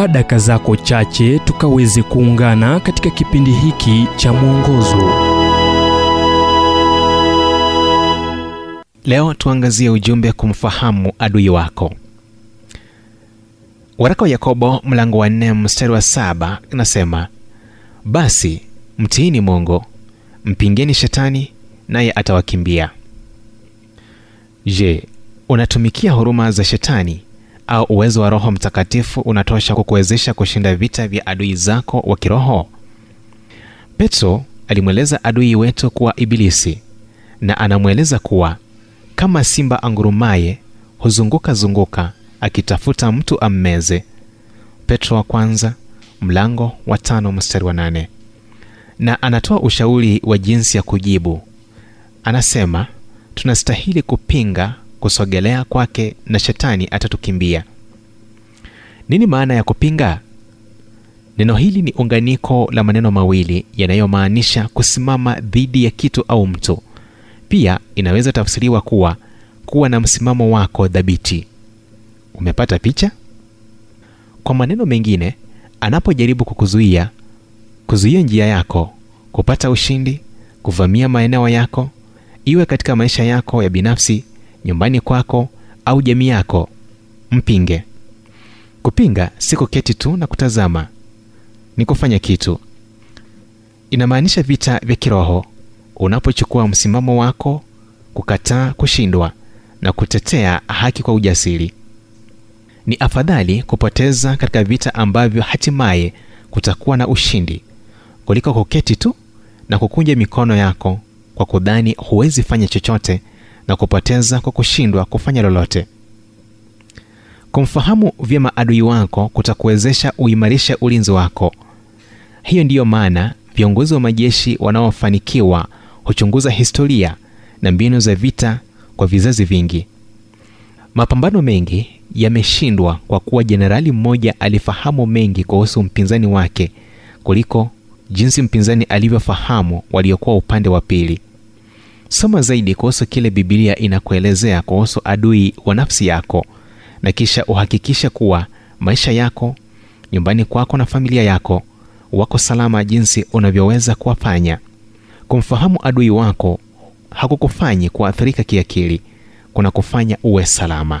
chukua daka zako chache tukaweze kuungana katika kipindi hiki cha mwongozo. Leo tuangazie ujumbe kumfahamu adui wako. Waraka wa yakobo mlango wa nne mstari wa saba inasema basi mtiini mungu mpingeni shetani naye atawakimbia. Je unatumikia huruma za shetani au uwezo wa roho mtakatifu unatosha kukuwezesha kushinda vita vya adui zako wa kiroho? Petro alimweleza adui wetu kuwa ibilisi na anamweleza kuwa kama simba angurumaye huzunguka zunguka akitafuta mtu ammeze. Petro wa kwanza mlango wa tano mstari wa nane. Na anatoa ushauri wa jinsi ya kujibu. Anasema tunastahili kupinga kusogelea kwake na shetani atatukimbia. Nini maana ya kupinga? Neno hili ni unganiko la maneno mawili yanayomaanisha kusimama dhidi ya kitu au mtu. Pia inaweza tafsiriwa kuwa kuwa na msimamo wako dhabiti umepata picha? Kwa maneno mengine anapojaribu kukuzuia kuzuia njia yako kupata ushindi kuvamia maeneo yako iwe katika maisha yako ya binafsi nyumbani kwako au jamii yako mpinge. Kupinga si kuketi tu na kutazama ni kufanya kitu. Inamaanisha vita vya kiroho. Unapochukua msimamo wako kukataa kushindwa na kutetea haki kwa ujasiri. Ni afadhali kupoteza katika vita ambavyo hatimaye kutakuwa na ushindi kuliko kuketi tu na kukunja mikono yako kwa kudhani huwezi fanya chochote na kupoteza kwa kushindwa kufanya lolote. Kumfahamu vyema adui wako kutakuwezesha uimarishe ulinzi wako. Hiyo ndiyo maana viongozi wa majeshi wanaofanikiwa huchunguza historia na mbinu za vita kwa vizazi vingi. Mapambano mengi yameshindwa kwa kuwa jenerali mmoja alifahamu mengi kuhusu mpinzani wake kuliko jinsi mpinzani alivyofahamu waliokuwa upande wa pili soma zaidi kuhusu kile bibilia inakuelezea kuhusu adui wa nafsi yako na kisha uhakikishe kuwa maisha yako nyumbani kwako na familia yako wako salama jinsi unavyoweza kuwafanya. Kumfahamu adui wako hakukufanyi kuathirika kiakili kuna kufanya uwe salama